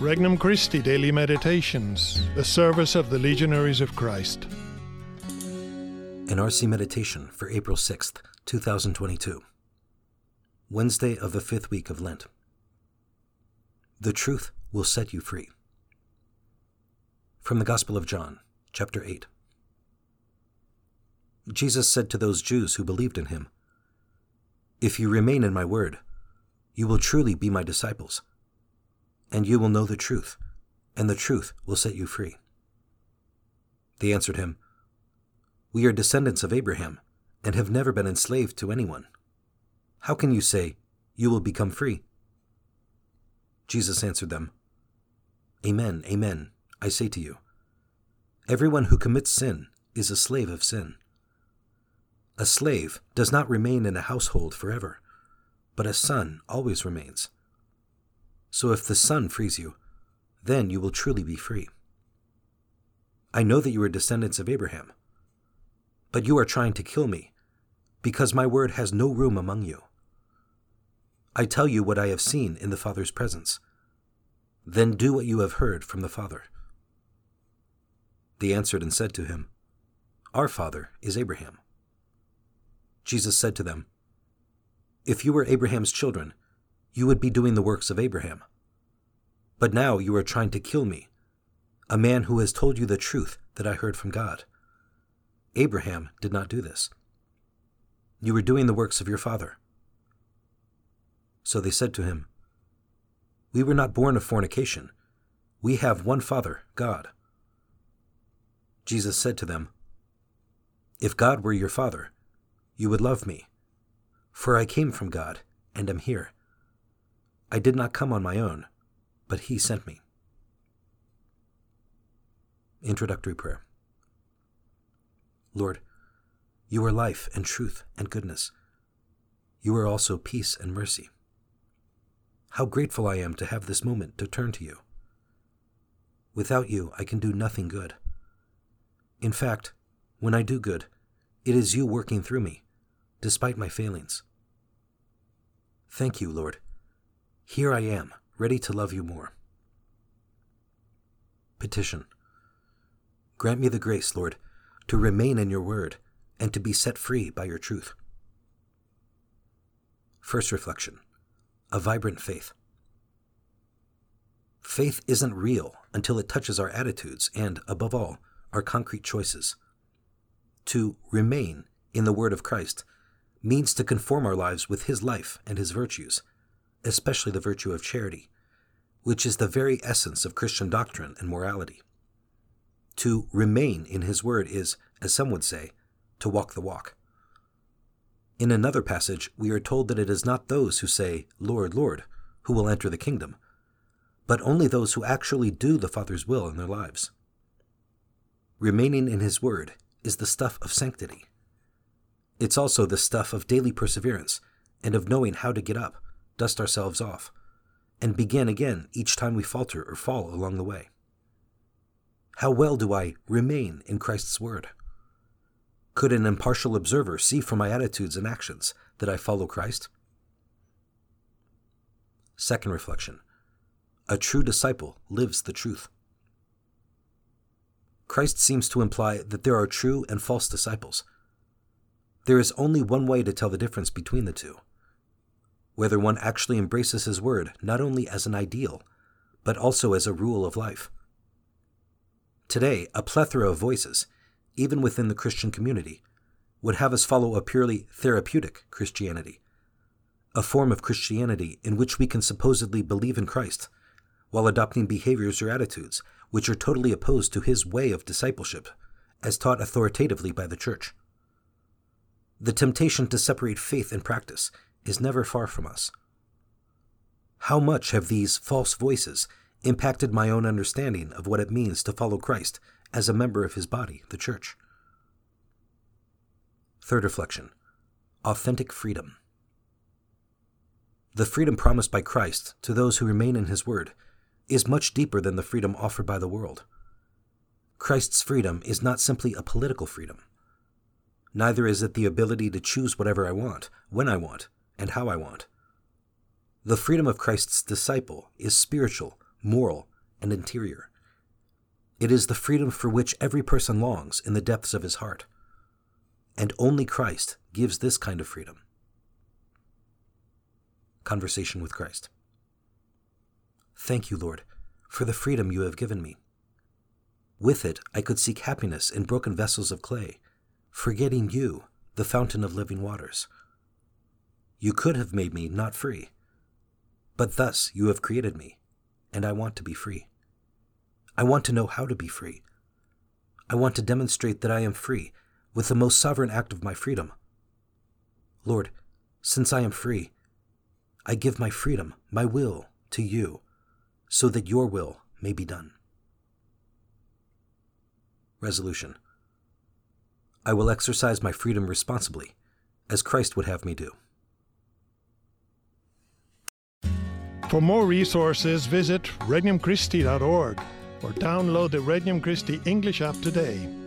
Regnum Christi Daily Meditations, the service of the Legionaries of Christ. An RC Meditation for April 6th, 2022. Wednesday of the fifth week of Lent. The truth will set you free. From the Gospel of John, chapter 8. Jesus said to those Jews who believed in him, If you remain in my word, you will truly be my disciples and you will know the truth, and the truth will set you free. They answered him, We are descendants of Abraham, and have never been enslaved to anyone. How can you say, You will become free? Jesus answered them, Amen, amen, I say to you. Everyone who commits sin is a slave of sin. A slave does not remain in a household forever, but a son always remains. So if the Son frees you, then you will truly be free. I know that you are descendants of Abraham, but you are trying to kill me, because my word has no room among you. I tell you what I have seen in the Father's presence. Then do what you have heard from the Father. They answered and said to him, Our father is Abraham. Jesus said to them, If you were Abraham's children, you would be doing the works of Abraham. But now you are trying to kill me, a man who has told you the truth that I heard from God. Abraham did not do this. You are doing the works of your father. So they said to him, We were not born of fornication. We have one Father, God. Jesus said to them, If God were your Father, you would love me, for I came from God and am here. I did not come on my own, but He sent me. Introductory Prayer Lord, you are life and truth and goodness. You are also peace and mercy. How grateful I am to have this moment to turn to you. Without you, I can do nothing good. In fact, when I do good, it is you working through me, despite my failings. Thank you, Lord here I am, ready to love you more. Petition Grant me the grace, Lord, to remain in your word and to be set free by your truth. First reflection A vibrant faith. Faith isn't real until it touches our attitudes and, above all, our concrete choices. To remain in the Word of Christ means to conform our lives with His life and His virtues especially the virtue of charity, which is the very essence of Christian doctrine and morality. To remain in His Word is, as some would say, to walk the walk. In another passage, we are told that it is not those who say, Lord, Lord, who will enter the kingdom, but only those who actually do the Father's will in their lives. Remaining in His Word is the stuff of sanctity. It's also the stuff of daily perseverance and of knowing how to get up dust ourselves off, and begin again each time we falter or fall along the way. How well do I remain in Christ's Word? Could an impartial observer see from my attitudes and actions that I follow Christ? Second reflection A true disciple lives the truth. Christ seems to imply that there are true and false disciples. There is only one way to tell the difference between the two whether one actually embraces his word not only as an ideal, but also as a rule of life. Today, a plethora of voices, even within the Christian community, would have us follow a purely therapeutic Christianity, a form of Christianity in which we can supposedly believe in Christ, while adopting behaviors or attitudes which are totally opposed to his way of discipleship, as taught authoritatively by the Church. The temptation to separate faith and practice is never far from us. How much have these false voices impacted my own understanding of what it means to follow Christ as a member of his body, the Church? Third reflection Authentic freedom. The freedom promised by Christ to those who remain in his word is much deeper than the freedom offered by the world. Christ's freedom is not simply a political freedom. Neither is it the ability to choose whatever I want, when I want, and how I want. The freedom of Christ's disciple is spiritual, moral, and interior. It is the freedom for which every person longs in the depths of his heart. And only Christ gives this kind of freedom. Conversation with Christ. Thank you, Lord, for the freedom you have given me. With it, I could seek happiness in broken vessels of clay, forgetting you, the fountain of living waters. You could have made me not free, but thus you have created me, and I want to be free. I want to know how to be free. I want to demonstrate that I am free with the most sovereign act of my freedom. Lord, since I am free, I give my freedom, my will, to you, so that your will may be done. Resolution I will exercise my freedom responsibly, as Christ would have me do. For more resources, visit regnumchristi.org or download the Regnum Christi English app today.